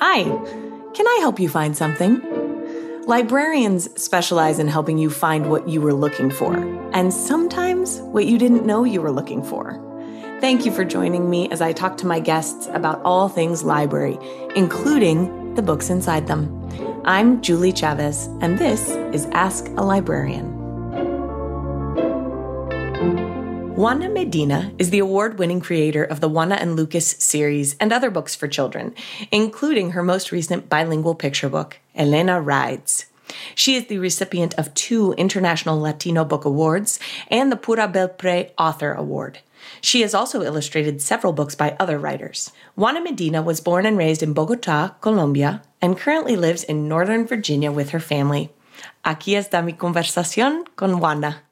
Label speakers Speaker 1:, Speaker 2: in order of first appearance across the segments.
Speaker 1: Hi, can I help you find something? Librarians specialize in helping you find what you were looking for, and sometimes what you didn't know you were looking for. Thank you for joining me as I talk to my guests about all things library, including the books inside them. I'm Julie Chavez, and this is Ask a Librarian. Juana Medina is the award winning creator of the Juana and Lucas series and other books for children, including her most recent bilingual picture book, Elena Rides. She is the recipient of two International Latino Book Awards and the Pura Belpre Author Award. She has also illustrated several books by other writers. Juana Medina was born and raised in Bogota, Colombia, and currently lives in Northern Virginia with her family. Aquí está mi conversación con Juana.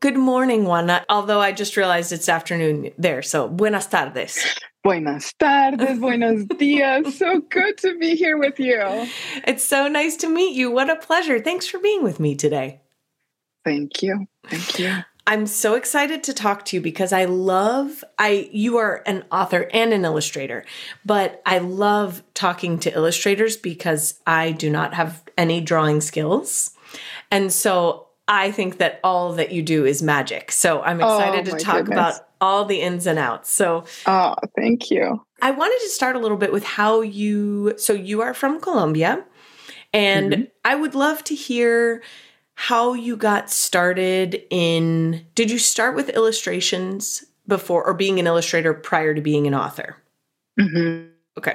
Speaker 1: Good morning, Juana. Although I just realized it's afternoon there, so buenas tardes.
Speaker 2: Buenas tardes, buenos dias. So good to be here with you.
Speaker 1: It's so nice to meet you. What a pleasure. Thanks for being with me today.
Speaker 2: Thank you. Thank you.
Speaker 1: I'm so excited to talk to you because I love I you are an author and an illustrator, but I love talking to illustrators because I do not have any drawing skills. And so I think that all that you do is magic. So I'm excited
Speaker 2: oh,
Speaker 1: to talk
Speaker 2: goodness.
Speaker 1: about all the ins and outs. So
Speaker 2: Oh, thank you.
Speaker 1: I wanted to start a little bit with how you so you are from Colombia and
Speaker 2: Mm-hmm.
Speaker 1: I would love to hear how you got started in did you start with illustrations before or being an illustrator prior to being an author?
Speaker 2: Mhm.
Speaker 1: Okay.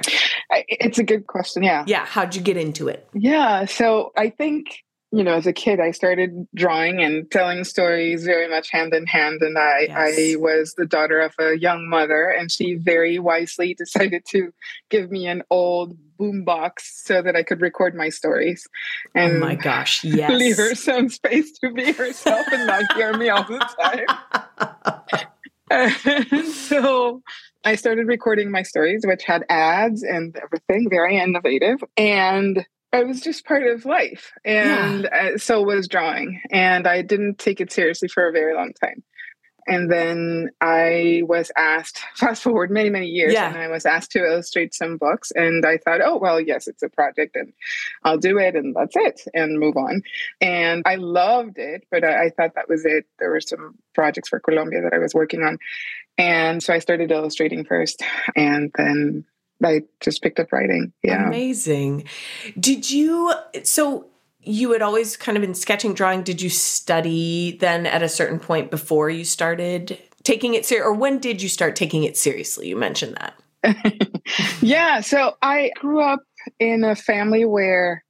Speaker 2: It's a good question. Yeah.
Speaker 1: Yeah, how'd you get into it?
Speaker 2: Yeah. So I think, you know, as a kid, I started drawing and telling stories very much hand in hand. And I,
Speaker 1: Yes.
Speaker 2: I was the daughter of a young mother, and she very wisely decided to give me an old boombox so that I could record my stories. Oh and
Speaker 1: oh my gosh, yes.
Speaker 2: leave her some space to be herself and not hear me all the time. And so I started recording my stories, which had ads and everything, very innovative. And it was just part of life. And uh, so was drawing. And I didn't take it seriously for a very long time. And then I was asked, fast forward many, many years,
Speaker 1: Yeah.
Speaker 2: and I was asked to illustrate some books. And I thought, oh, well, yes, it's a project and I'll do it and that's it and move on. And I loved it, but I, I thought that was it. There were some projects for Colombia that I was working on. And so I started illustrating first and then I just picked up writing. Yeah.
Speaker 1: Amazing. Did you so you had always kind of been sketching drawing did you study then at a certain point before you started taking it serious or when did you start taking it seriously you mentioned that
Speaker 2: yeah. So I grew up in a family where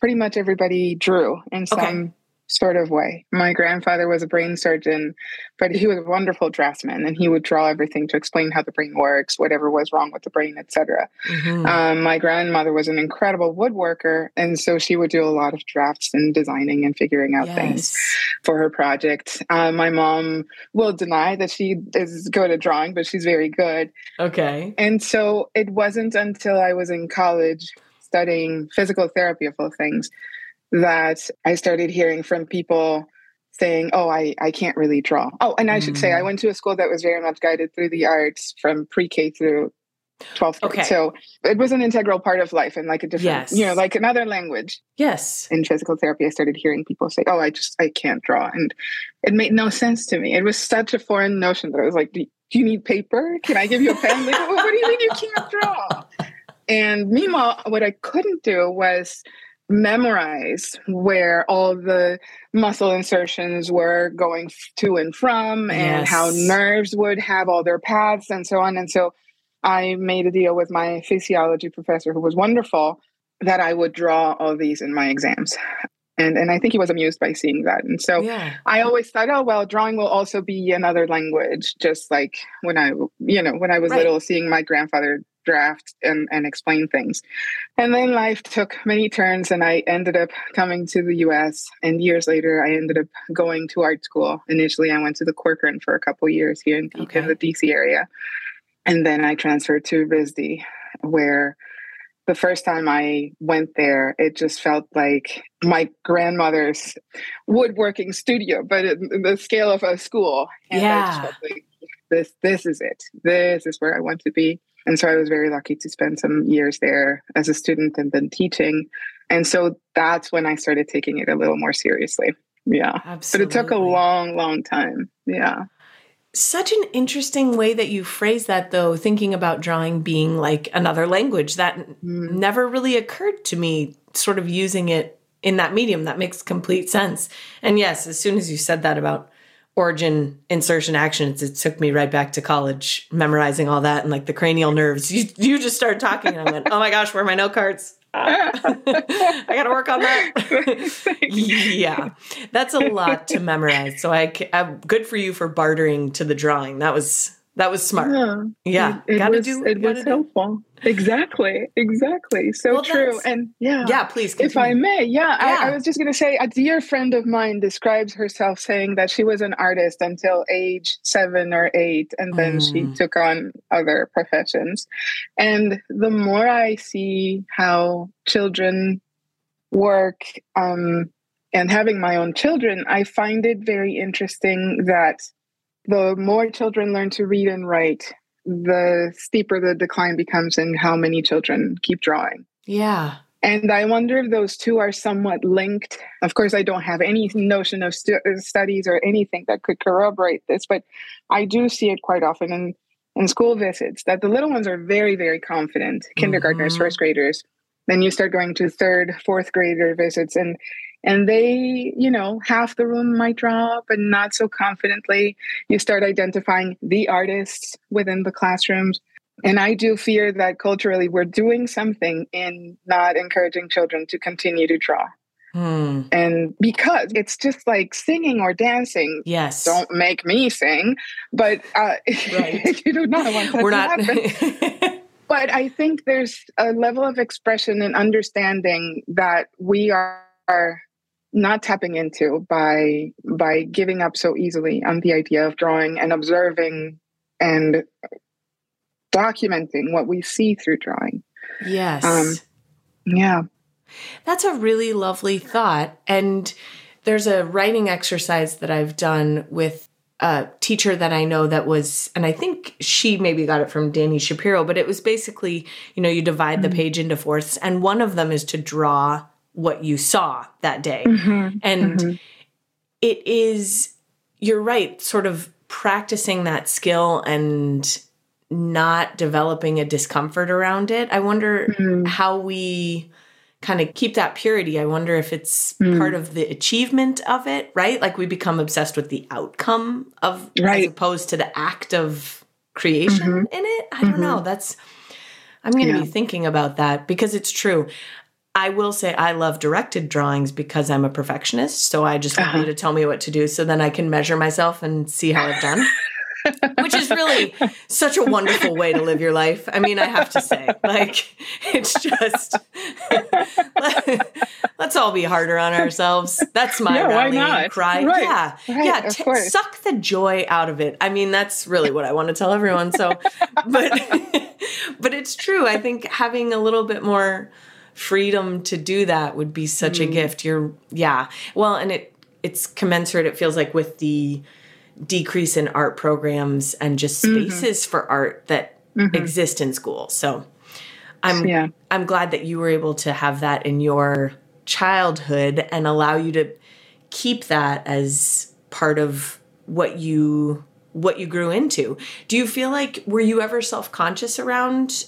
Speaker 2: pretty much everybody drew in some
Speaker 1: Okay.
Speaker 2: Sort of way. My grandfather was a brain surgeon, but he was a wonderful draftsman and he would draw everything to explain how the brain works, whatever was wrong with the brain, etc.
Speaker 1: Mhm.
Speaker 2: Um, my grandmother was an incredible woodworker, and so she would do a lot of drafts and designing and figuring out things for her project. Uh, my mom will deny that she is good at drawing, but she's very good.
Speaker 1: Okay.
Speaker 2: And so it wasn't until I was in college studying physical therapy, of all things, that I started hearing from people saying, Oh, I, I can't really draw. Oh, and I should say, I
Speaker 1: Mm.
Speaker 2: went to a school that was very much guided through the arts from pre K through 12th grade.
Speaker 1: Okay.
Speaker 2: So it was an integral part of life and like a different, you know, like another language
Speaker 1: Yes.
Speaker 2: in physical therapy, I started hearing people say, "Oh, I just I can't draw," and it made no sense to me. It was such a foreign notion that I was like, "Do do you need paper? Can I give you a pen?" Like, "Oh, what do you mean you can't draw? And meanwhile, what I couldn't do was memorize where all the muscle insertions were going to and from and how nerves would have all their paths and so on and so i made a deal with my physiology professor who was wonderful that I would draw all these in my exams. And, and I think he was amused by seeing that. And so
Speaker 1: Yeah.
Speaker 2: I always thought, oh well, drawing will also be another language, just like when I, you know, when I was
Speaker 1: Right.
Speaker 2: little, seeing my grandfather draft and, and explain things. And then life took many turns, and I ended up coming to the U.S. And years later, I ended up going to art school. Initially, I went to the Corcoran for a couple years here in,
Speaker 1: Okay.
Speaker 2: in the DC area, and then I transferred to RISD, where the first time I went there, it just felt like my grandmother's woodworking studio, but in the scale of a school. And
Speaker 1: Yeah.
Speaker 2: like this this is it. This is where I want to be. And so I was very lucky to spend some years there as a student and then teaching. And so that's when I started taking it a little more seriously. Yeah.
Speaker 1: Absolutely.
Speaker 2: But it took a long, long time. Yeah.
Speaker 1: Such an interesting way that you phrase that, though, thinking about drawing being like another language. That
Speaker 2: Mm.
Speaker 1: never really occurred to me, sort of using it in that medium. That makes complete sense. And yes, as soon as you said that about origin, insertion, actions, it took me right back to college, memorizing all that and like the cranial nerves. You, you just started talking, and I went, oh my gosh, where are my note cards? I got to work on that. yeah, that's a lot to memorize. So I, I'm uh, good for you for bartering to the drawing. That was that was smart.
Speaker 2: Yeah.
Speaker 1: Yeah,
Speaker 2: It, it was,
Speaker 1: do.
Speaker 2: it was
Speaker 1: do.
Speaker 2: helpful. Exactly. Exactly. So
Speaker 1: Well,
Speaker 2: true. And yeah.
Speaker 1: Yeah, please.
Speaker 2: If I may, yeah, I, I was just going to say a dear friend of mine describes herself saying that she was an artist until age seven or eight, and then she
Speaker 1: Mm.
Speaker 2: took on other professions. And the more I see how children work, um, and having my own children, I find it very interesting that the more children learn to read and write, the steeper the decline becomes in how many children keep drawing.
Speaker 1: Yeah.
Speaker 2: And I wonder if those two are somewhat linked. Of course, I don't have any notion of stu- uh, studies or anything that could corroborate this, but I do see it quite often in, in school visits that the little ones are very, very confident kindergartners,
Speaker 1: Mhm.
Speaker 2: first graders. Then you start going to third, fourth grader visits, and and they, you know, half the room might draw, but not so confidently. You start identifying the artists within the classrooms. And I do fear that culturally we're doing something in not encouraging children to continue to draw.
Speaker 1: Hmm.
Speaker 2: And because it's just like singing or dancing.
Speaker 1: Yes.
Speaker 2: Don't make me sing, but uh,
Speaker 1: Right.
Speaker 2: you do not want that
Speaker 1: We're
Speaker 2: to
Speaker 1: not.
Speaker 2: happen. But I think there's a level of expression and understanding that we are, are not tapping into by by giving up so easily on the idea of drawing and observing and documenting what we see through drawing.
Speaker 1: yes.
Speaker 2: Um, Yeah.
Speaker 1: That's a really lovely thought. And there's a writing exercise that I've done with a teacher that I know that was, and I think she maybe got it from Dani Shapiro, but it was basically, you know, you divide the page into fourths, and one of them is to draw what you saw that day. Mm-hmm. And mm-hmm. it is, you're right, sort of practicing that skill and not developing a discomfort around it. I wonder mm. how we kind of keep that purity. I wonder if it's mm. part of the achievement of it, right? Like we become obsessed with the outcome of as opposed to the act of creation mm-hmm. in it. I don't know. That's I'm going to
Speaker 2: Yeah.
Speaker 1: be thinking about that because it's true. I will say I love directed drawings because I'm a perfectionist. So I just want you uh-huh. to tell me what to do so then I can measure myself and see how I've done. Which is really such a wonderful way to live your life. I mean, I have to say, like, it's just, let's all be harder on ourselves. That's my
Speaker 2: why
Speaker 1: rallying
Speaker 2: not?
Speaker 1: cry.
Speaker 2: Right,
Speaker 1: Yeah.
Speaker 2: right,
Speaker 1: yeah. t- suck the joy out of it. I mean, that's really what I want to tell everyone. So, but, but it's true. I think having a little bit more freedom to do that would be such
Speaker 2: Mm.
Speaker 1: a gift. You're, yeah. Well, and it, it's commensurate, it feels like, with the decrease in art programs and just
Speaker 2: Mm-hmm.
Speaker 1: spaces for art that exist in school. So I'm
Speaker 2: Yeah.
Speaker 1: I'm glad that you were able to have that in your childhood and allow you to keep that as part of what you what you grew into. Do you feel like were you ever self-conscious around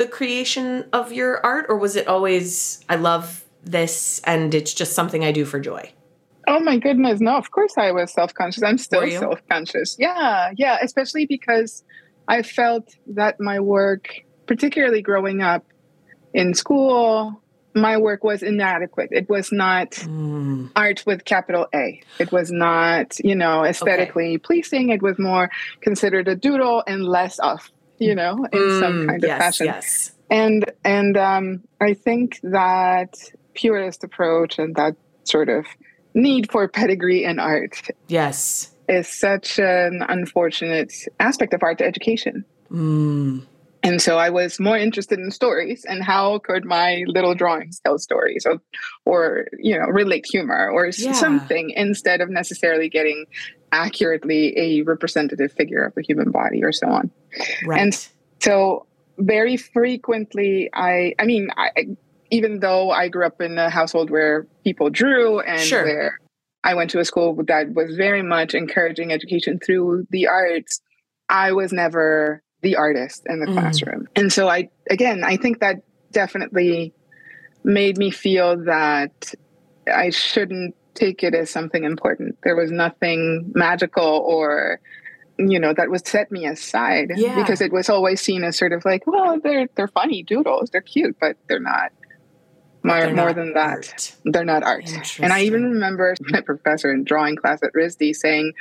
Speaker 1: the creation of your art or was it always I love this and it's just something I do for joy?
Speaker 2: Oh my goodness. No, of course I was self conscious. I'm still self conscious. Yeah. Yeah. Especially because I felt that my work, particularly growing up in school my work was inadequate. It was not mm. art with capital A. It was not, you know, aesthetically okay. pleasing. It was more considered a doodle and less of, you know, in mm, some kind of fashion.
Speaker 1: Yes.
Speaker 2: And and um, I think that purist approach and that sort of need for pedigree in art.
Speaker 1: Yes.
Speaker 2: Is such an unfortunate aspect of art education.
Speaker 1: Mm.
Speaker 2: And so I was more interested in stories and how could my little drawings tell stories or, or you know, relate humor or yeah. something instead of necessarily getting accurately a representative figure of the human body or so on.
Speaker 1: Right.
Speaker 2: And so very frequently I I mean I, even though I grew up in a household where people drew and
Speaker 1: sure.
Speaker 2: where I went to a school that was very much encouraging education through the arts, I was never the artist in the mm. classroom. And so I again, I think that definitely made me feel that I shouldn't take it as something important. There was nothing magical or you know that would set me aside
Speaker 1: yeah.
Speaker 2: because it was always seen as sort of like well they're they're funny doodles they're cute but they're not more, they're more not than that
Speaker 1: art.
Speaker 2: they're not art and i even remember my professor in drawing class at risd saying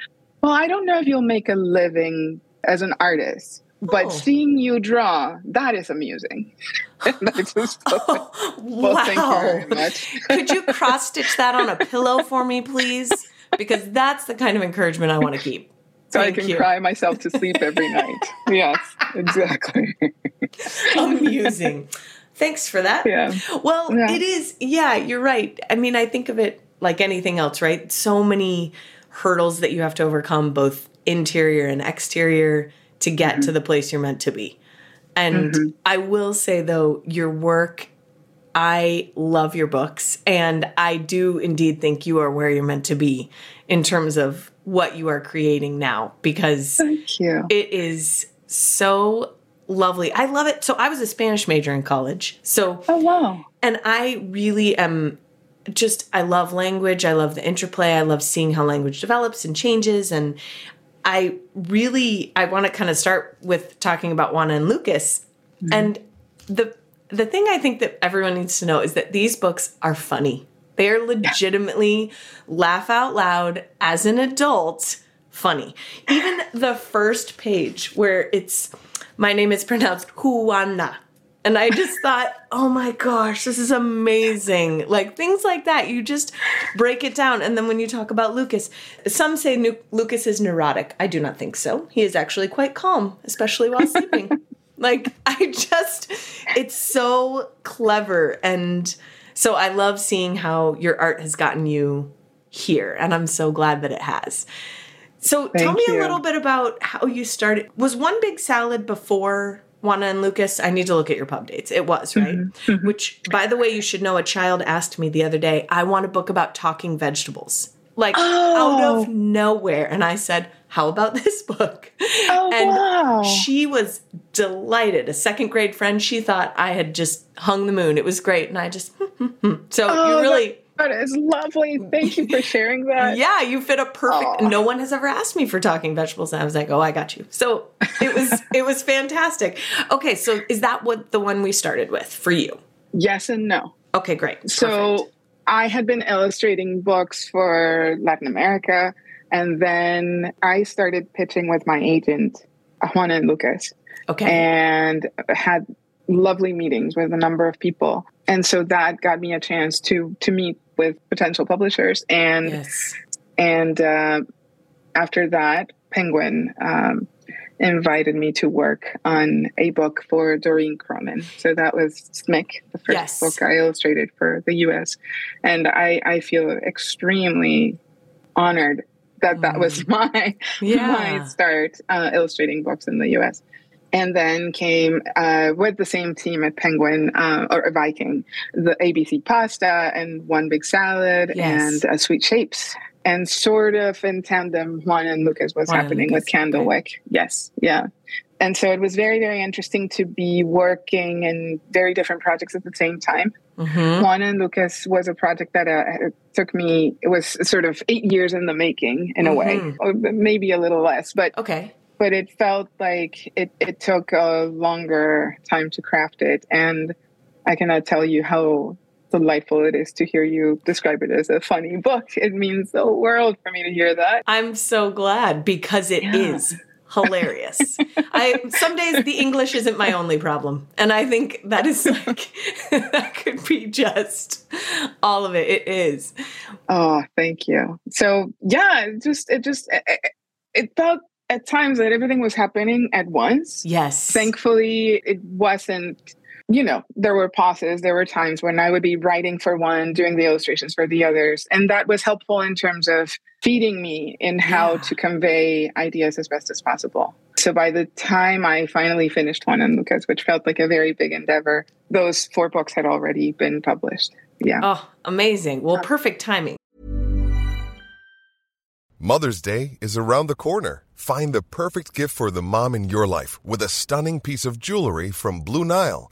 Speaker 2: well i don't know if you'll make a living as an artist but oh. seeing you draw, that is amusing. I just
Speaker 1: thought, well, wow. thank you very much. Could you cross stitch that on a pillow for me, please? Because that's the kind of encouragement I want to keep.
Speaker 2: So Thank I can you. cry myself to sleep every night. yes, exactly.
Speaker 1: Amusing. Thanks for that.
Speaker 2: Yeah.
Speaker 1: Well, yeah. it is, yeah, you're right. I mean, I think of it like anything else, right? So many hurdles that you have to overcome, both interior and exterior to get mm-hmm. to the place you're meant to be. And mm-hmm. I will say though, your work, I love your books, and I do indeed think you are where you're meant to be in terms of what you are creating now because
Speaker 2: Thank you.
Speaker 1: it is so lovely. I love it. So I was a Spanish major in college. So
Speaker 2: Oh wow.
Speaker 1: And I really am just I love language. I love the interplay. I love seeing how language develops and changes and I really I want to kind of start with talking about Juana and Lucas. Mm-hmm. And the the thing I think that everyone needs to know is that these books are funny. They are legitimately laugh out loud as an adult funny. Even the first page where it's my name is pronounced Juana and I just thought, oh my gosh, this is amazing. Like things like that, you just break it down. And then when you talk about Lucas, some say nu- Lucas is neurotic. I do not think so. He is actually quite calm, especially while sleeping. like I just, it's so clever. And so I love seeing how your art has gotten you here. And I'm so glad that it has. So
Speaker 2: Thank
Speaker 1: tell me
Speaker 2: you.
Speaker 1: a little bit about how you started. Was one big salad before Juana and Lucas, I need to look at your pub dates. It was, right? Mm-hmm. mm-hmm. Which, by the way, you should know a child asked me the other day, I want a book about talking vegetables. Like
Speaker 2: oh.
Speaker 1: out of nowhere. And I said, How about this book?
Speaker 2: Oh,
Speaker 1: and
Speaker 2: wow.
Speaker 1: she was delighted. A second grade friend, she thought I had just hung the moon. It was great. And I just, hmm, hmm, hmm. so
Speaker 2: oh,
Speaker 1: you really.
Speaker 2: That is lovely. Thank you for sharing that.
Speaker 1: yeah, you fit a perfect. No one has ever asked me for talking vegetables, and I was like, "Oh, I got you." So it was it was fantastic. Okay, so is that what the one we started with for you?
Speaker 2: Yes and no.
Speaker 1: Okay, great.
Speaker 2: So
Speaker 1: Perfect.
Speaker 2: I had been illustrating books for Latin America, and then I started pitching with my agent, Juana and Lucas.
Speaker 1: Okay,
Speaker 2: and had lovely meetings with a number of people and so that got me a chance to to meet with potential publishers and
Speaker 1: yes.
Speaker 2: and uh, after that penguin um, invited me to work on a book for Doreen Cronin. So that was Smick, the first
Speaker 1: yes.
Speaker 2: book I illustrated for the US. And I, I feel extremely honored that that was mm. my
Speaker 1: yeah.
Speaker 2: my start uh, illustrating books in the US and then came uh, with the same team at Penguin uh, or Viking, the ABC pasta and one big salad
Speaker 1: yes.
Speaker 2: and uh, sweet shapes. And sort of in tandem, Juana and Lucas was
Speaker 1: Juan
Speaker 2: happening with Candlewick. Okay. Yes, yeah. And so it was very, very interesting to be working in very different projects at the same time.
Speaker 1: Mm-hmm.
Speaker 2: Juana and Lucas was a project that uh, took me, it was sort of eight years in the making in a mm-hmm. way, or maybe a little less, but
Speaker 1: okay
Speaker 2: but it felt like it, it took a longer time to craft it. And I cannot tell you how delightful it is to hear you describe it as a funny book. It means the world for me to hear that.
Speaker 1: I'm so glad because it yeah. is hilarious. I some days the English isn't my only problem, and I think that is like that could be just all of it. It is.
Speaker 2: Oh, thank you. So yeah, it just it just it, it felt at times that everything was happening at once.
Speaker 1: Yes.
Speaker 2: Thankfully, it wasn't you know, there were pauses. There were times when I would be writing for one, doing the illustrations for the others. And that was helpful in terms of feeding me in how yeah. to convey ideas as best as possible. So by the time I finally finished Juana and Lucas, which felt like a very big endeavor, those four books had already been published. Yeah.
Speaker 1: Oh, amazing. Well, uh, perfect timing.
Speaker 3: Mother's Day is around the corner. Find the perfect gift for the mom in your life with a stunning piece of jewelry from Blue Nile.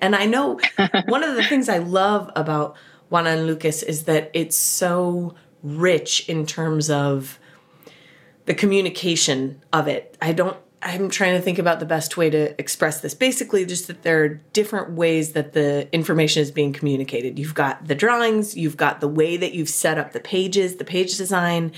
Speaker 1: And I know one of the things I love about Juana and Lucas is that it's so rich in terms of the communication of it. I don't I'm trying to think about the best way to express this. Basically, just that there are different ways that the information is being communicated. You've got the drawings, you've got the way that you've set up the pages, the page design.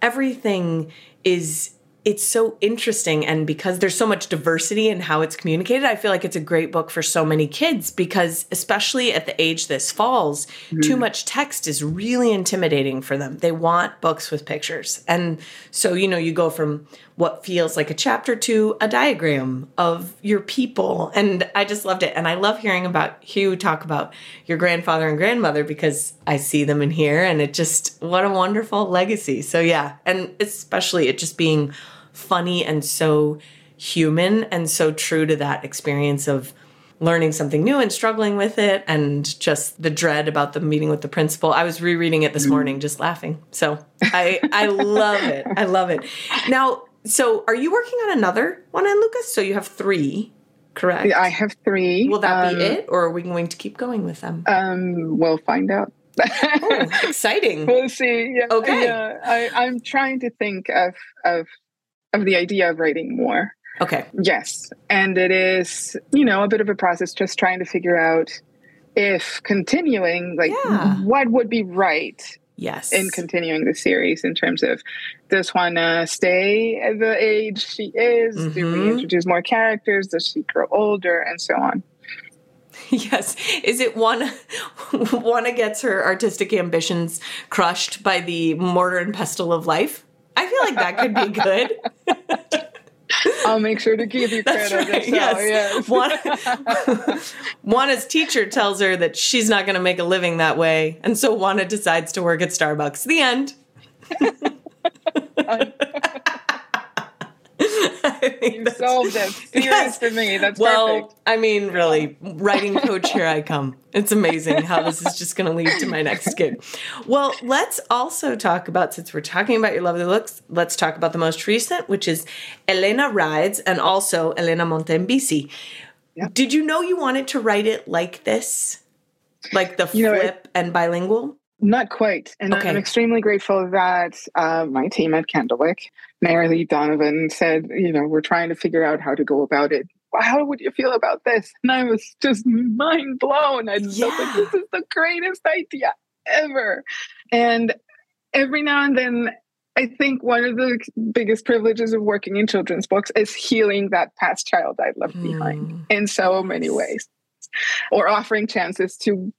Speaker 1: Everything is it's so interesting and because there's so much diversity in how it's communicated i feel like it's a great book for so many kids because especially at the age this falls mm-hmm. too much text is really intimidating for them. They want books with pictures. And so you know you go from what feels like a chapter to a diagram of your people and i just loved it. And i love hearing about hugh talk about your grandfather and grandmother because i see them in here and it just what a wonderful legacy. So yeah and especially it just being funny and so human and so true to that experience of learning something new and struggling with it and just the dread about the meeting with the principal. I was rereading it this mm-hmm. morning just laughing. So I I love it. I love it. Now, so are you working on another one on Lucas? So you have 3, correct?
Speaker 2: I have 3.
Speaker 1: Will that um, be it or are we going to keep going with them?
Speaker 2: Um we'll find out.
Speaker 1: oh, exciting.
Speaker 2: We'll see. Yeah.
Speaker 1: Okay.
Speaker 2: Yeah. I, I'm trying to think of of of the idea of writing more.
Speaker 1: Okay.
Speaker 2: Yes. And it is, you know, a bit of a process just trying to figure out if continuing, like, yeah. what would be right
Speaker 1: yes
Speaker 2: in continuing the series in terms of does Juana stay at the age she is? Mm-hmm. Do we mm-hmm. introduce more characters? Does she grow older? And so on.
Speaker 1: Yes. Is it Juana Juana gets her artistic ambitions crushed by the mortar and pestle of life? I feel like that could be good.
Speaker 2: I'll make sure to give you credit. Right, yes.
Speaker 1: yes. Juana's teacher tells her that she's not going to make a living that way. And so Juana decides to work at Starbucks. The end.
Speaker 2: you solved it. Serious yes. for me. That's
Speaker 1: well,
Speaker 2: perfect.
Speaker 1: I mean, really, writing coach, here I come. It's amazing how this is just going to lead to my next gig. Well, let's also talk about, since we're talking about your lovely looks, let's talk about the most recent, which is Elena Rides and also Elena Yep. Did you know you wanted to write it like this? Like the you flip know, and bilingual?
Speaker 2: Not quite. And okay. I'm extremely grateful that uh, my team at Candlewick, Mary Donovan, said, you know, we're trying to figure out how to go about it. How would you feel about this? And I was just mind blown. I yeah. like this is the greatest idea ever. And every now and then, I think one of the biggest privileges of working in children's books is healing that past child I left mm. behind in so many ways. Or offering chances to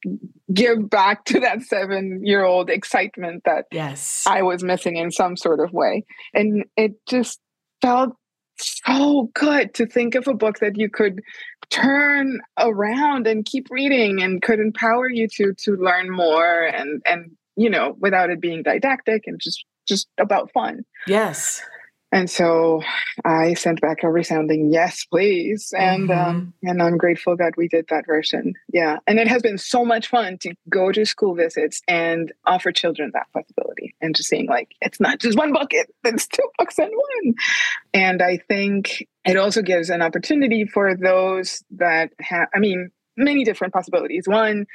Speaker 2: give back to that seven year old excitement that
Speaker 1: yes.
Speaker 2: I was missing in some sort of way. And it just felt so good to think of a book that you could turn around and keep reading and could empower you to to learn more and and you know without it being didactic and just just about fun.
Speaker 1: Yes
Speaker 2: and so I sent back a resounding yes, please. And
Speaker 1: Mm-hmm.
Speaker 2: um, and I'm grateful that we did that version. Yeah, and it has been so much fun to go to school visits and offer children that possibility, and just seeing like it's not just one bucket, it's two books in one. And I think it also gives an opportunity for those that have, I mean, many different possibilities. One,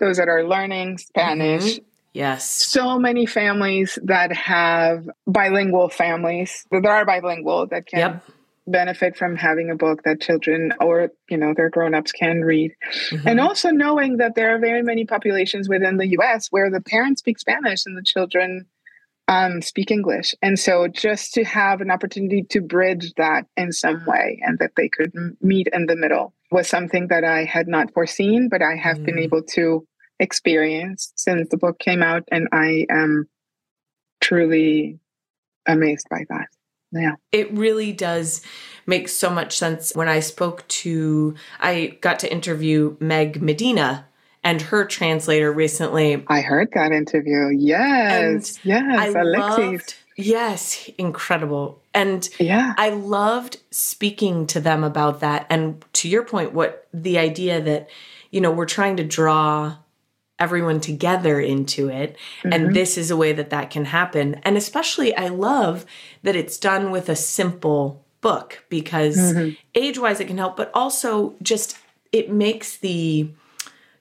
Speaker 2: those that are learning Spanish
Speaker 1: yes
Speaker 2: so many families that have bilingual families that are bilingual that can
Speaker 1: Yep.
Speaker 2: benefit from having a book that children or you know their grown-ups can read
Speaker 1: Mhm.
Speaker 2: and also knowing that there are very many populations within the us where the parents speak spanish and the children um, speak english and so just to have an opportunity to bridge that in some way and that they could m- meet in the middle was something that i had not foreseen but i have been
Speaker 1: Mm.
Speaker 2: able to experience since the book came out and i am truly amazed by that yeah
Speaker 1: It really does make so much sense. When I spoke to, I got to interview Meg Medina and her translator recently.
Speaker 2: i heard that interview yes yes
Speaker 1: I
Speaker 2: alexis
Speaker 1: loved, yes, incredible. And
Speaker 2: yeah
Speaker 1: I loved speaking to them about that. And to your point, what the idea that, you know, we're trying to draw everyone together into it. And mm-hmm. this is a way that that can happen. And especially, I love that it's done with a simple book because mm-hmm. age wise, it can help, but also just it makes the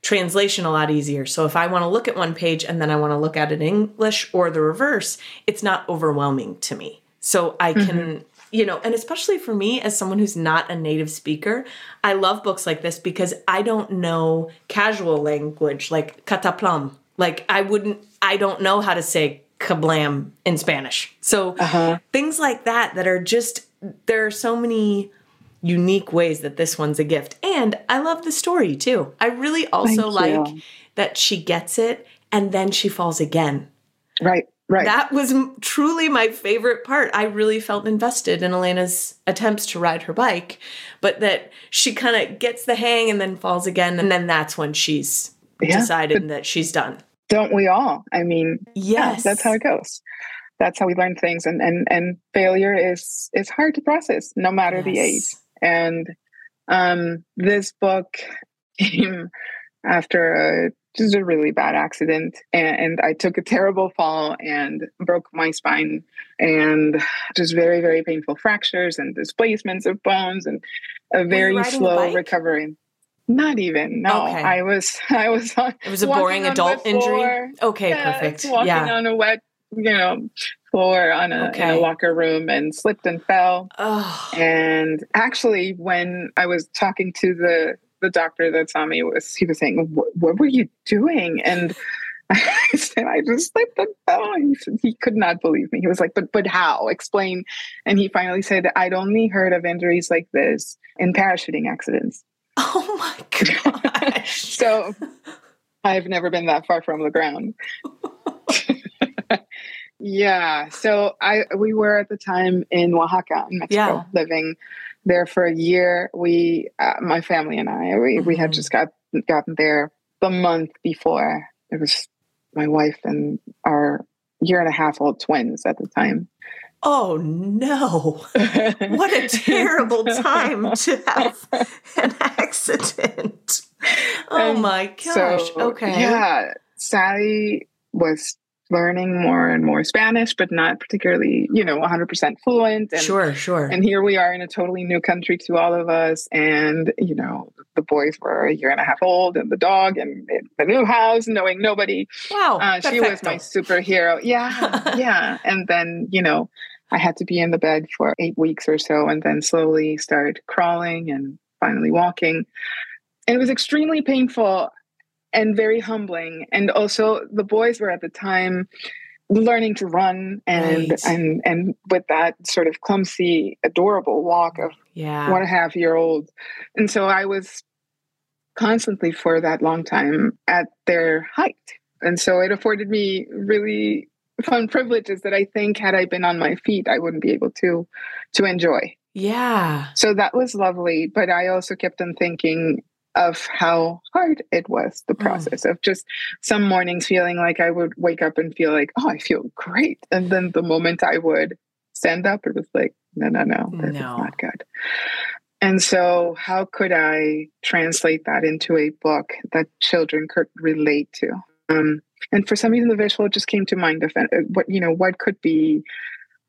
Speaker 1: translation a lot easier. So if I want to look at one page and then I want to look at it in English or the reverse, it's not overwhelming to me. So I can, mm-hmm. You know, and especially for me as someone who's not a native speaker, I love books like this because I don't know casual language like cataplam. Like I wouldn't I don't know how to say kablam in Spanish. So uh-huh. things like that that are just there are so many unique ways that this one's a gift. And I love the story too. I really also like that she gets it and then she falls again.
Speaker 2: right right
Speaker 1: That was truly my favorite part. I really felt invested in Elena's attempts to ride her bike, but that she kind of gets the hang and then falls again. And then that's when she's
Speaker 2: Yeah,
Speaker 1: decided that she's done.
Speaker 2: don't we all i mean yeah,
Speaker 1: Yes.
Speaker 2: that's how it goes that's how we learn things and and and failure is is hard to process no matter the age and um this book came after a just a really bad accident and, and i took a terrible fall and broke my spine and just very very painful fractures and displacements of bones and a very
Speaker 1: a
Speaker 2: slow
Speaker 1: bike?
Speaker 2: recovery not even no
Speaker 1: Okay.
Speaker 2: i was i was on
Speaker 1: It was a boring adult injury. Okay,
Speaker 2: Yeah,
Speaker 1: perfect.
Speaker 2: Walking
Speaker 1: Yeah.
Speaker 2: on a wet, you know, floor on a, in a locker room and slipped and fell.
Speaker 1: Oh,
Speaker 2: And actually, when I was talking to the the doctor that saw me, was he was saying, "What, were you doing?" And I said, "I just slipped and fell." He said he could not believe me. He was like, "But but how? Explain." And he finally said, "I'd only heard of injuries like this in parachuting accidents."
Speaker 1: oh my God.
Speaker 2: So I've never been that far from the ground. yeah. So I we were at the time in Oaxaca in Mexico,
Speaker 1: Yeah.
Speaker 2: living there for a year. We, uh, my family and I, we, we had
Speaker 1: Mhm.
Speaker 2: just got gotten there the month before. It was my wife and our year and a half old twins at the time.
Speaker 1: Oh no. What a terrible time to have an accident. Oh
Speaker 2: And
Speaker 1: my gosh.
Speaker 2: So,
Speaker 1: okay.
Speaker 2: Yeah. Sally was learning more and more Spanish, but not particularly, you know, 100% fluent. And,
Speaker 1: sure, sure.
Speaker 2: and here we are in a totally new country to all of us. And, you know, the boys were a year and a half old and the dog and the new house, knowing nobody.
Speaker 1: wow.
Speaker 2: Uh, she was my superhero. Yeah. yeah. And then, you know, I had to be in the bed for eight weeks or so and then slowly started crawling and finally walking. And it was extremely painful and very humbling. And also, the boys were at the time learning to run and
Speaker 1: Right.
Speaker 2: and and with that sort of clumsy adorable walk of
Speaker 1: yeah.
Speaker 2: one and a half year old and so i was constantly for that long time at their height. And so it afforded me really fun privileges that I think had I been on my feet, I wouldn't be able to to enjoy.
Speaker 1: Yeah.
Speaker 2: So that was lovely. But I also kept on thinking of how hard it was, the process mm. of just some mornings feeling like I would wake up and feel like, oh, I feel great. And then the moment I would stand up, it was like, no, no, no, that's no. not good. And so, how could I translate that into a book that children could relate to? Um, and for some reason, the visual just came to mind of uh, what you know what could be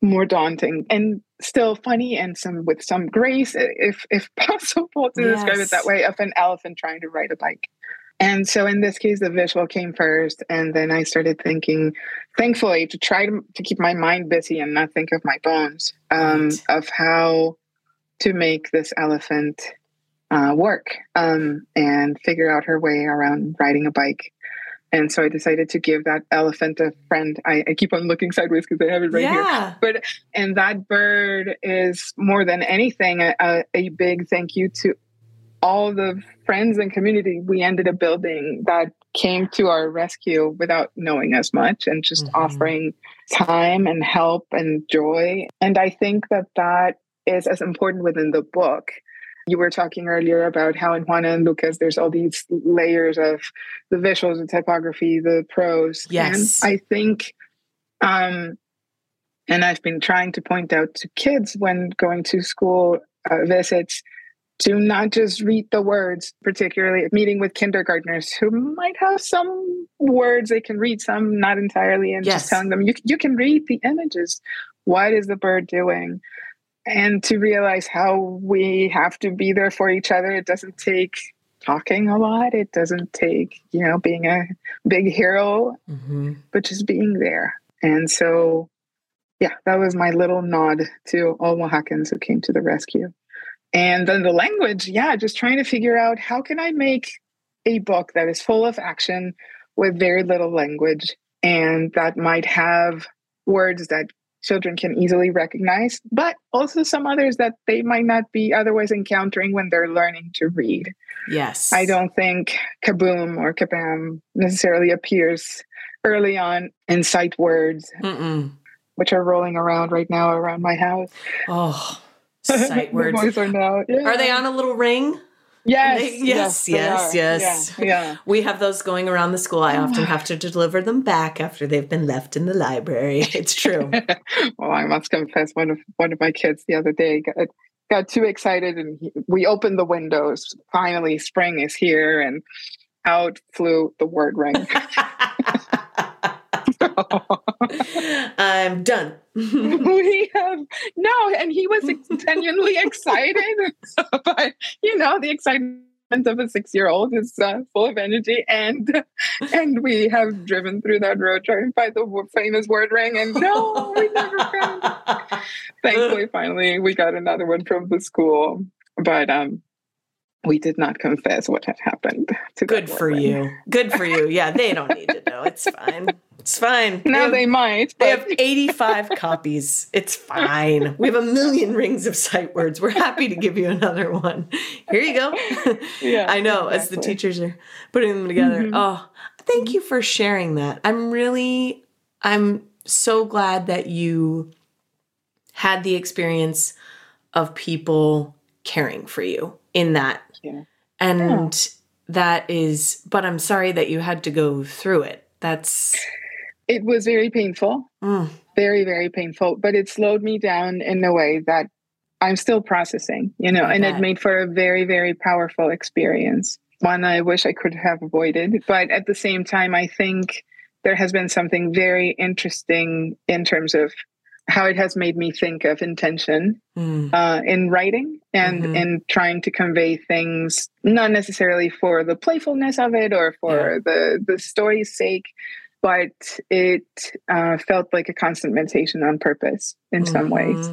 Speaker 2: more daunting and still funny and some with some grace, if if possible, to yes. describe it that way, of an elephant trying to ride a bike. And so in this case, the visual came first, and then I started thinking, thankfully, to try to, to keep my mind busy and not think of my bones, um, right. of how to make this elephant uh, work um, and figure out her way around riding a bike. And so I decided to give that elephant a friend. I, I keep on looking sideways because I have it right yeah. here. But and that bird is more than anything a, a big thank you to all the friends and community we ended up building that came to our rescue without knowing as much and just mm-hmm. offering time and help and joy. And I think that that is as important within the book you were talking earlier about how in Juana and Lucas, there's all these layers of the visuals, the typography, the prose.
Speaker 1: Yes.
Speaker 2: And I think, um, and I've been trying to point out to kids when going to school uh, visits to not just read the words, particularly meeting with kindergartners who might have some words they can read, some not entirely, and yes. just telling them, you, you can read the images. What is the bird doing? And to realize how we have to be there for each other. It doesn't take talking a lot. It doesn't take, you know, being a big hero, mm-hmm. but just being there. And so, yeah, that was my little nod to all Oaxacans who came to the rescue. And then the language, yeah, just trying to figure out how can I make a book that is full of action with very little language and that might have words that children can easily recognize, but also some others that they might not be otherwise encountering when they're learning to read.
Speaker 1: Yes.
Speaker 2: I don't think kaboom or kabam necessarily appears early on in sight words, Mm-mm. which are rolling around right now around my house.
Speaker 1: Oh, sight words.
Speaker 2: are, now, yeah.
Speaker 1: are they on a little ring?
Speaker 2: Yes,
Speaker 1: they, yes, yes, yes, yes.
Speaker 2: Yeah, yeah,
Speaker 1: We have those going around the school. I oh often have to deliver them back after they've been left in the library. It's true.
Speaker 2: well, I must confess, one of one of my kids the other day got, got too excited, and he, we opened the windows. Finally, spring is here, and out flew the word ring.
Speaker 1: I'm done.
Speaker 2: we have no, and he was genuinely excited. but you know, the excitement of a six-year-old is uh, full of energy, and and we have driven through that road trying to find the famous word ring, and no, we never found. It. Thankfully, finally, we got another one from the school, but um, we did not confess what had happened.
Speaker 1: Good for you. Good for you. Yeah, they don't need to know. It's fine. It's fine.
Speaker 2: Now have, they might.
Speaker 1: But... They have 85 copies. It's fine. We have a million rings of sight words. We're happy to give you another one. Here you go. Yeah, I know, exactly. as the teachers are putting them together. Mm-hmm. Oh, thank you for sharing that. I'm really, I'm so glad that you had the experience of people caring for you in that. And yeah. that is, but I'm sorry that you had to go through it. That's
Speaker 2: it was very painful, mm. very, very painful, but it slowed me down in a way that I'm still processing, you know, and it made for a very, very powerful experience. One I wish I could have avoided. But at the same time, I think there has been something very interesting in terms of how it has made me think of intention mm. uh, in writing and mm-hmm. in trying to convey things, not necessarily for the playfulness of it or for yeah. the the story's sake, but it uh, felt like a constant meditation on purpose in mm-hmm. some ways.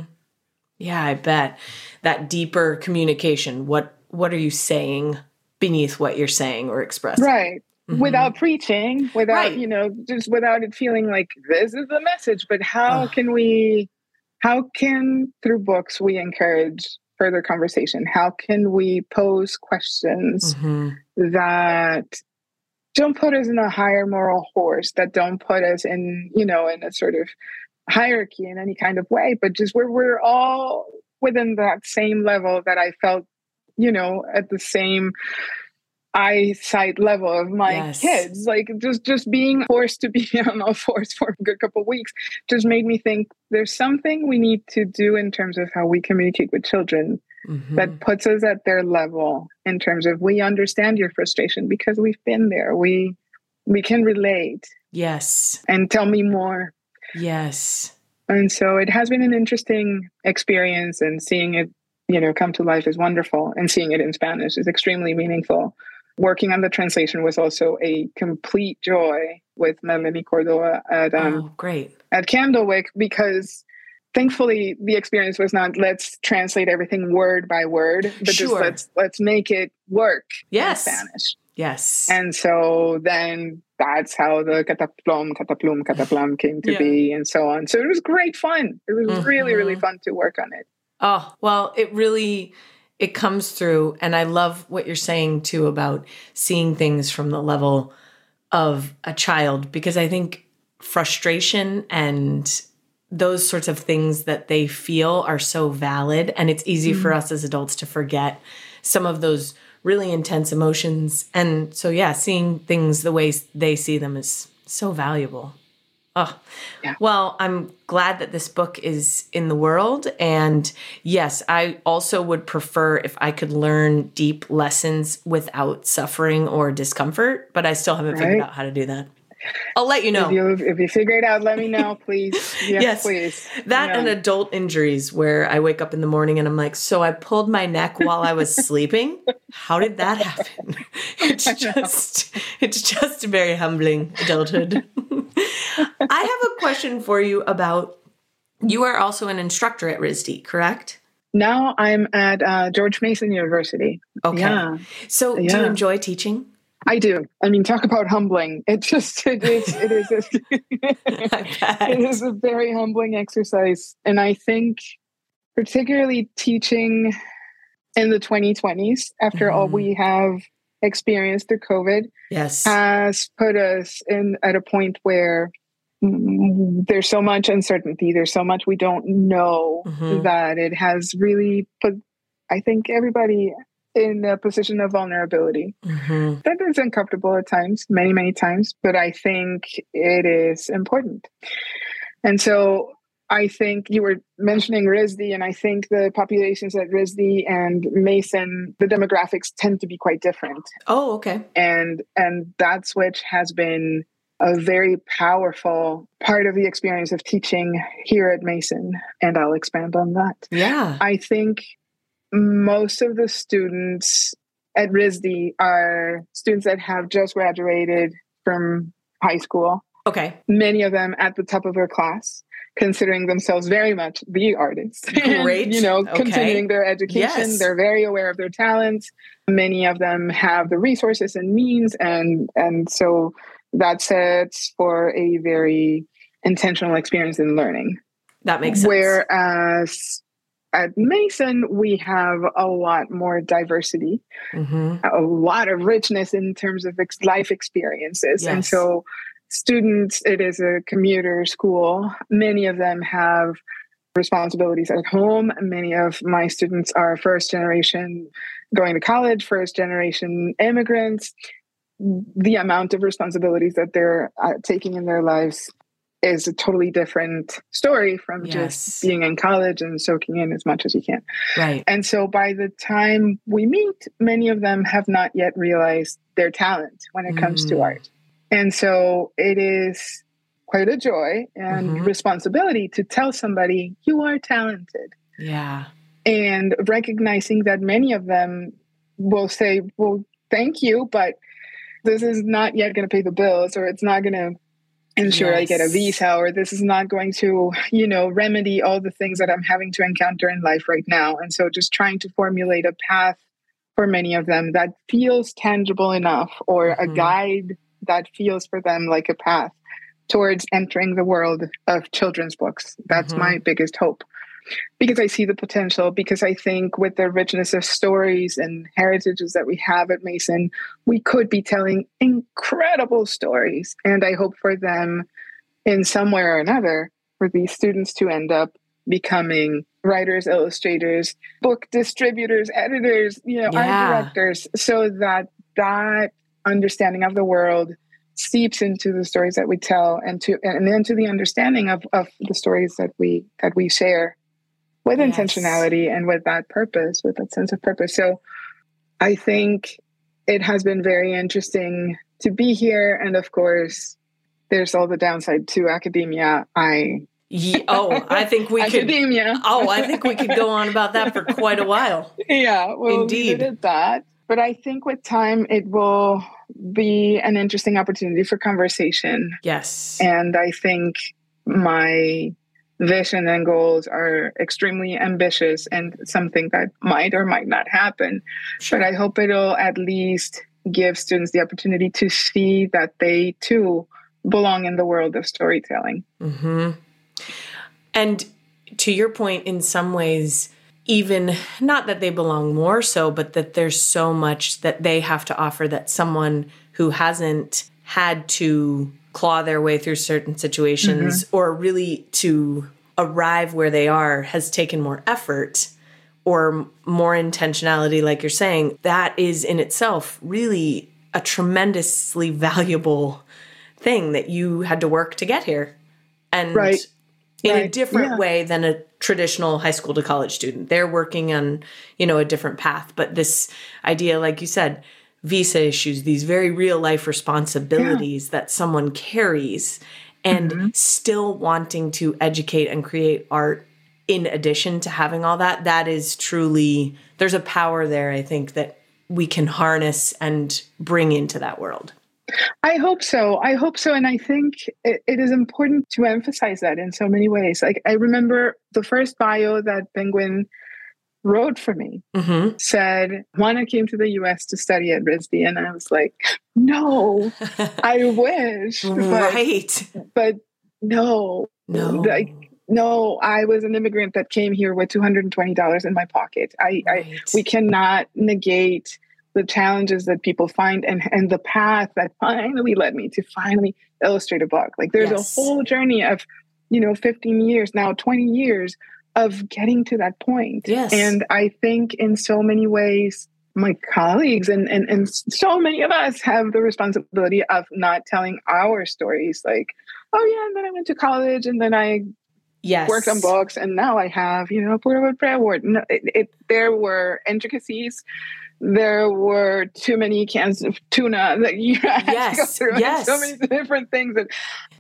Speaker 1: Yeah, I bet that deeper communication. What what are you saying beneath what you're saying or expressing?
Speaker 2: Right. Mm-hmm. Without preaching, without right. you know, just without it feeling like this is the message. But how can we? How can through books we encourage further conversation? How can we pose questions? Mm-hmm. that don't put us in a higher moral horse, that don't put us in, you know, in a sort of hierarchy in any kind of way, but just where we're all within that same level that I felt, you know, at the same eyesight level of my yes. kids. Like just just being forced to be on all fours for a good couple of weeks just made me think there's something we need to do in terms of how we communicate with children mm-hmm. that puts us at their level in terms of we understand your frustration because we've been there. We we can relate.
Speaker 1: Yes.
Speaker 2: And tell me more.
Speaker 1: Yes.
Speaker 2: And so it has been an interesting experience and seeing it you know come to life is wonderful and seeing it in spanish is extremely meaningful working on the translation was also a complete joy with Melanie Cordova at um,
Speaker 1: oh, great
Speaker 2: at Candlewick because thankfully the experience was not let's translate everything word by word, but sure. just let's let's make it work
Speaker 1: yes.
Speaker 2: in Spanish.
Speaker 1: Yes.
Speaker 2: And so then that's how the cataplum, cataplum, cataplam came to yeah. be and so on. So it was great fun. It was mm-hmm. really, really fun to work on it.
Speaker 1: Oh, well, it really it comes through. And i love what you're saying too about seeing things from the level of a child because i think frustration and those sorts of things that they feel are so valid. And it's easy mm-hmm. for us as adults to forget some of those really intense emotions. And so yeah seeing things the way they see them is so valuable Oh, yeah. well, I'm glad that this book is in the world. And yes, I also would prefer if I could learn deep lessons without suffering or discomfort, but I still haven't right. figured out how to do that. I'll let you know.
Speaker 2: If you, if you figure it out, let me know, please. Yes, yes. please.
Speaker 1: That yeah. and adult injuries where I wake up in the morning and I'm like, so I pulled my neck while I was sleeping. How did that happen? It's just, it's just very humbling adulthood. I have a question for you about you are also an instructor at RISD, correct?
Speaker 2: Now I'm at uh, George Mason University.
Speaker 1: Okay. Yeah. So yeah. do you enjoy teaching?
Speaker 2: I do. I mean, talk about humbling. It just it is it is a, it is a very humbling exercise, and I think particularly teaching in the 2020s after mm-hmm. all we have experienced through COVID,
Speaker 1: yes,
Speaker 2: has put us in at a point where there's so much uncertainty. There's so much we don't know mm-hmm. that it has really put, I think, everybody in a position of vulnerability. Mm-hmm. That is uncomfortable at times, many, many times, but I think it is important. And so I think you were mentioning RISD, and I think the populations at RISD and Mason, the demographics tend to be quite different.
Speaker 1: Oh, okay.
Speaker 2: And and that switch has been a very powerful part of the experience of teaching here at Mason. And I'll expand on that.
Speaker 1: Yeah.
Speaker 2: I think most of the students at RISD are students that have just graduated from high school.
Speaker 1: Okay.
Speaker 2: Many of them at the top of their class, considering themselves very much the artists.
Speaker 1: Great.
Speaker 2: you know, okay. continuing their education. Yes. They're very aware of their talents. Many of them have the resources and means and and so that sets for a very intentional experience in learning.
Speaker 1: That makes sense.
Speaker 2: Whereas at Mason, we have a lot more diversity, mm-hmm. a lot of richness in terms of ex- life experiences. Yes. And so, students, it is a commuter school. Many of them have responsibilities at home. Many of my students are first generation going to college, first generation immigrants. The amount of responsibilities that they're uh, taking in their lives is a totally different story from yes. just being in college and soaking in as much as you can.
Speaker 1: Right.
Speaker 2: And so by the time we meet, many of them have not yet realized their talent when it comes mm. to art. And so it is quite a joy and mm-hmm. responsibility to tell somebody you are talented.
Speaker 1: Yeah.
Speaker 2: And recognizing that many of them will say, well, thank you, but this is not yet going to pay the bills or it's not going to ensure yes. I get a visa or this is not going to, you know, remedy all the things that I'm having to encounter in life right now. And so just trying to formulate a path for many of them that feels tangible enough or mm-hmm. a guide that feels for them like a path towards entering the world of children's books. That's mm-hmm. my biggest hope. Because I see the potential, because I think with the richness of stories and heritages that we have at Mason, we could be telling incredible stories. And I hope for them in some way or another for these students to end up becoming writers, illustrators, book distributors, editors, you know,
Speaker 1: Yeah.
Speaker 2: art directors, so that that understanding of the world seeps into the stories that we tell and to and into the understanding of, of the stories that we that we share with
Speaker 1: Yes.
Speaker 2: intentionality and with that purpose, with that sense of purpose. So I think it has been very interesting to be here. And of course, there's all the downside to academia. I
Speaker 1: Ye- oh, I think we could.
Speaker 2: academia.
Speaker 1: Oh, I think we could go on about that for quite a while.
Speaker 2: yeah, we'll
Speaker 1: Indeed.
Speaker 2: at that. But I think with time, it will be an interesting opportunity for conversation.
Speaker 1: Yes.
Speaker 2: And I think my vision and goals are extremely ambitious and something that might or might not happen.
Speaker 1: Sure.
Speaker 2: But I hope it'll at least give students the opportunity to see that they too belong in the world of storytelling.
Speaker 1: hmm And to your point, in some ways, even not that they belong more so, but that there's so much that they have to offer that someone who hasn't had to claw their way through certain situations mm-hmm. or really to arrive where they are has taken more effort or more intentionality, like you're saying, that is in itself really a tremendously valuable thing that you had to work to get here. And
Speaker 2: Right.
Speaker 1: in a different
Speaker 2: Yeah.
Speaker 1: way than a traditional high school to college student. They're working on, you know, a different path. But this idea, like you said, visa issues, these very real life responsibilities that someone carries, and
Speaker 2: Mm-hmm.
Speaker 1: still wanting to educate and create art in addition to having all that, that is truly, there's a power there, I think, that we can harness and bring into that world.
Speaker 2: I hope so. I hope so. And I think it, it is important to emphasize that in so many ways. Like, I remember the first bio that Penguin wrote for me
Speaker 1: hmm
Speaker 2: said, Juana came to the US to study at RISD. And I was like, no, I wish. But,
Speaker 1: right.
Speaker 2: but no,
Speaker 1: No.
Speaker 2: Like, no, I was an immigrant that came here with $220 in my pocket. I, I we cannot negate the challenges that people find and and the path that finally led me to finally illustrate a book like there's
Speaker 1: Yes.
Speaker 2: a whole journey of you know 15 years now 20 years of getting to that point
Speaker 1: Yes.
Speaker 2: and i think in so many ways my colleagues and, and and so many of us have the responsibility of not telling our stories like oh yeah and then i went to college and then i
Speaker 1: yes.
Speaker 2: worked on books and now I have, you know, Pura Belpré Award. No, it, it, there were intricacies. There were too many cans of tuna that you had to go through.
Speaker 1: yes.
Speaker 2: So many different things. And,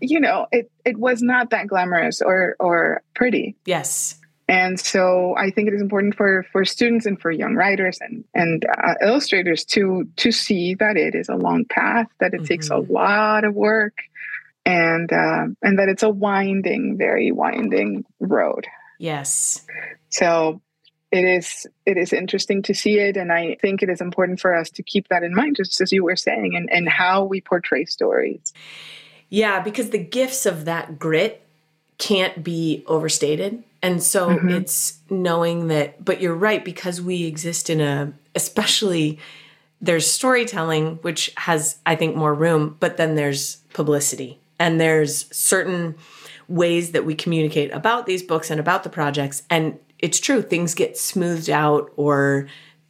Speaker 2: you know, it, it was not that glamorous or, or pretty.
Speaker 1: Yes.
Speaker 2: And so I think it is important for, for students and for young writers and, and uh, illustrators to, to see that it is a long path, that it takes a
Speaker 1: Mhm.
Speaker 2: lot of work and, uh, and that it's a winding, very winding road.
Speaker 1: Yes.
Speaker 2: So it is it is interesting to see it, and I think it is important for us to keep that in mind, just as you were saying, and, and how we portray stories.
Speaker 1: Yeah, because the gifts of that grit can't be overstated. And so
Speaker 2: Mhm.
Speaker 1: it's knowing that, but you're right, because we exist in a, especially there's storytelling, which has, I think, more room, but then there's publicity and there's certain ways that we communicate about these books and about the projects. And it's true, things get smoothed out or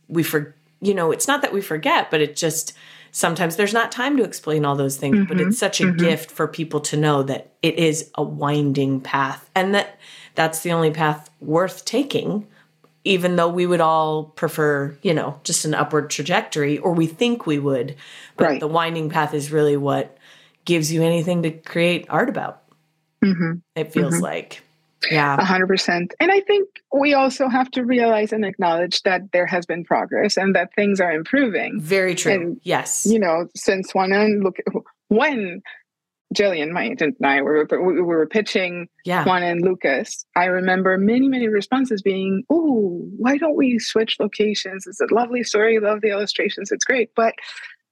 Speaker 1: we for you know, it's not that we forget, but it just sometimes there's not time to explain all those things. But mm-hmm. it's such a mm-hmm. gift for people to know that it is a winding path and that that's the only path worth taking. Even though we would all prefer, you know, just an upward trajectory, or we think we would, but
Speaker 2: Right.
Speaker 1: the winding path is really what gives you anything to create art about.
Speaker 2: Mm-hmm.
Speaker 1: It feels mm-hmm. like, yeah,
Speaker 2: A hundred percent. And I think we also have to realize and acknowledge that there has been progress and that things are improving.
Speaker 1: very true.
Speaker 2: And,
Speaker 1: yes,
Speaker 2: You know, since one and look when Jillian, my agent, and I were we were pitching
Speaker 1: yeah,
Speaker 2: Juana and Lucas, I remember many, many responses being, "Oh, why don't we switch locations? It's a lovely story. Love the illustrations. It's great, but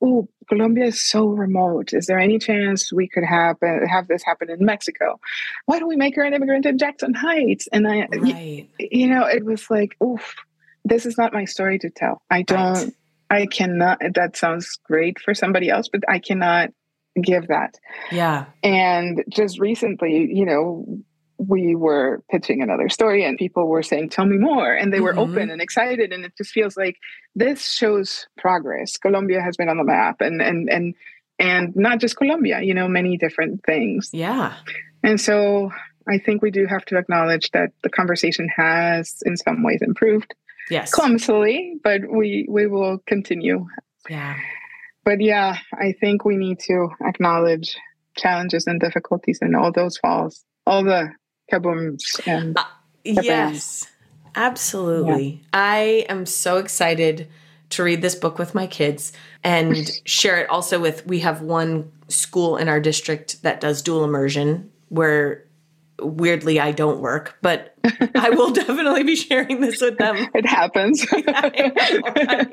Speaker 2: oh, Colombia is so remote. Is there any chance we could have uh, have this happen in Mexico? Why don't we make her an immigrant in Jackson Heights? And I, right. you, you know, it was like, oof, this is not my story to tell. I don't. Right. I cannot. That sounds great for somebody else, but I cannot give that.
Speaker 1: Yeah.
Speaker 2: And just recently, you know, we were pitching another story and people were saying, Tell me more. And they were mm-hmm. open and excited. And it just feels like this shows progress. Colombia has been on the map and and and and not just Colombia, you know, many different things.
Speaker 1: Yeah.
Speaker 2: And so I think we do have to acknowledge that the conversation has in some ways improved.
Speaker 1: Yes.
Speaker 2: Clumsily, but we we will continue.
Speaker 1: Yeah.
Speaker 2: But yeah, I think we need to acknowledge challenges and difficulties and all those falls, all the kabooms and uh,
Speaker 1: yes absolutely yeah. i am so excited to read this book with my kids and share it also with we have one school in our district that does dual immersion where weirdly I don't work, but I will definitely be sharing this with them.
Speaker 2: It happens.
Speaker 1: yeah,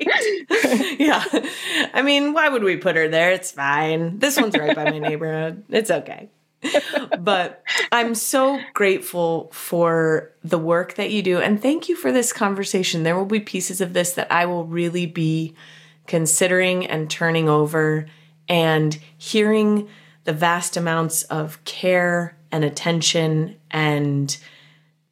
Speaker 1: yeah. I mean, why would we put her there? It's fine. This one's right by my neighborhood. It's okay but I'm so grateful for the work that you do. And thank you for this conversation. There will be pieces of this that I will really be considering and turning over and hearing the vast amounts of care and attention and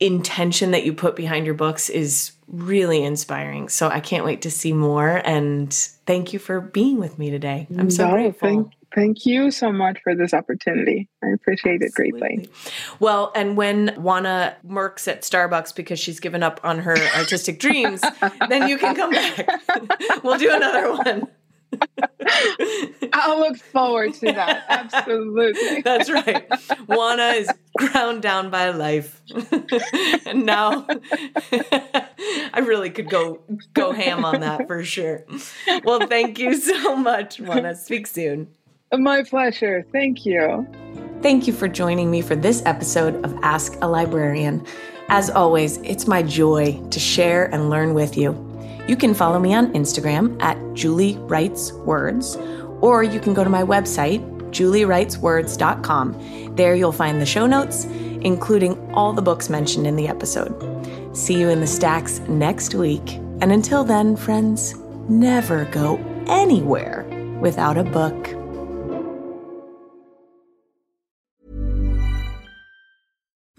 Speaker 1: intention that you put behind your books is really inspiring. So I can't wait to see more. And thank you for being with me today. I'm so no, grateful.
Speaker 2: Thank, Thank you so much for this opportunity. I appreciate it greatly.
Speaker 1: Well, and when Juana works at Starbucks because she's given up on her artistic dreams, then you can come back. we'll do another one.
Speaker 2: I'll look forward to that. Absolutely.
Speaker 1: That's right. Juana is ground down by life. and now I really could go go ham on that for sure. Well, thank you so much, Juana. Speak soon.
Speaker 2: My pleasure. Thank you.
Speaker 1: Thank you for joining me for this episode of Ask a Librarian. As always, it's my joy to share and learn with you. You can follow me on Instagram at Julie Writes Words, or you can go to my website, juliewriteswords.com. There you'll find the show notes, including all the books mentioned in the episode. See you in the stacks next week. And until then, friends, never go anywhere without a book.